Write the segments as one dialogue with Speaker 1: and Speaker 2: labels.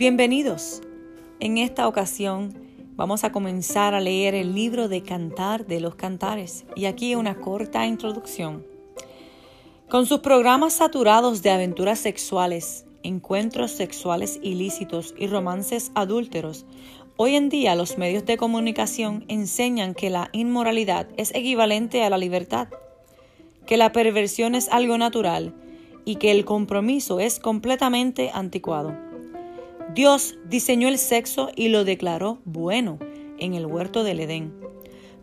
Speaker 1: Bienvenidos. En esta ocasión vamos a comenzar a leer el libro de Cantar de los Cantares y aquí una corta introducción. Con sus programas saturados de aventuras sexuales, encuentros sexuales ilícitos y romances adúlteros, hoy en día los medios de comunicación enseñan que la inmoralidad es equivalente a la libertad, que la perversión es algo natural y que el compromiso es completamente anticuado. Dios diseñó el sexo y lo declaró bueno en el huerto del Edén,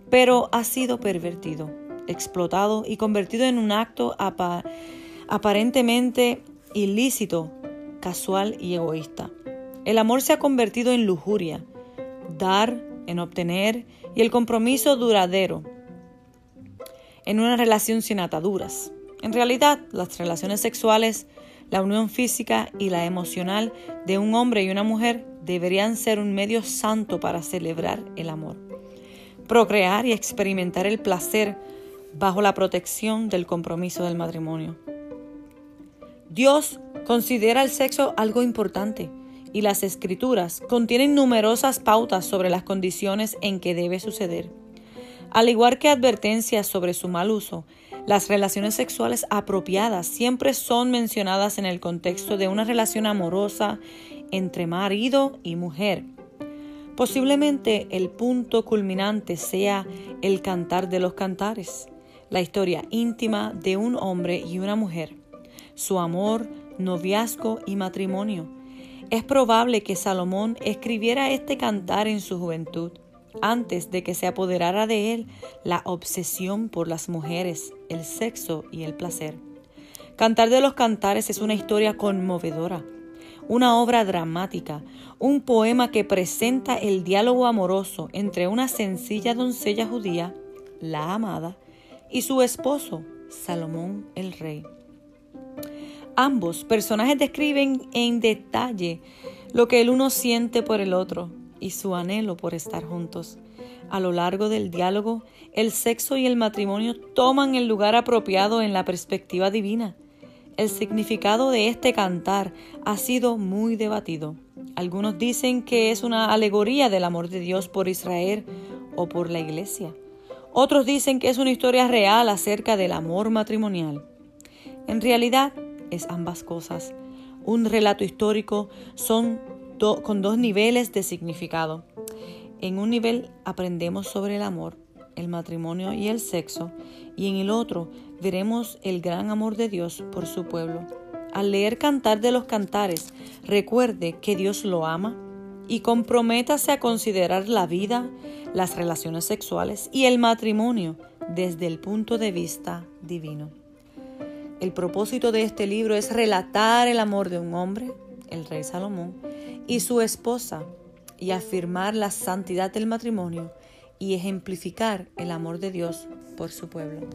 Speaker 1: pero ha sido pervertido, explotado y convertido en un acto aparentemente ilícito, casual y egoísta. El amor se ha convertido en lujuria, dar, en obtener y el compromiso duradero, en una relación sin ataduras. En realidad, las relaciones sexuales la unión física y la emocional de un hombre y una mujer deberían ser un medio santo para celebrar el amor, procrear y experimentar el placer bajo la protección del compromiso del matrimonio. Dios considera el sexo algo importante y las escrituras contienen numerosas pautas sobre las condiciones en que debe suceder. Al igual que advertencias sobre su mal uso, las relaciones sexuales apropiadas siempre son mencionadas en el contexto de una relación amorosa entre marido y mujer. Posiblemente el punto culminante sea el cantar de los cantares, la historia íntima de un hombre y una mujer, su amor, noviazgo y matrimonio. Es probable que Salomón escribiera este cantar en su juventud antes de que se apoderara de él la obsesión por las mujeres, el sexo y el placer. Cantar de los Cantares es una historia conmovedora, una obra dramática, un poema que presenta el diálogo amoroso entre una sencilla doncella judía, la amada, y su esposo, Salomón el rey. Ambos personajes describen en detalle lo que el uno siente por el otro, y su anhelo por estar juntos. A lo largo del diálogo, el sexo y el matrimonio toman el lugar apropiado en la perspectiva divina. El significado de este cantar ha sido muy debatido. Algunos dicen que es una alegoría del amor de Dios por Israel o por la iglesia. Otros dicen que es una historia real acerca del amor matrimonial. En realidad es ambas cosas. Un relato histórico son con dos niveles de significado. En un nivel aprendemos sobre el amor, el matrimonio y el sexo, y en el otro veremos el gran amor de Dios por su pueblo. Al leer Cantar de los Cantares, recuerde que Dios lo ama y comprométase a considerar la vida, las relaciones sexuales y el matrimonio desde el punto de vista divino. El propósito de este libro es relatar el amor de un hombre, el rey Salomón, y su esposa, y afirmar la santidad del matrimonio y ejemplificar el amor de Dios por su pueblo.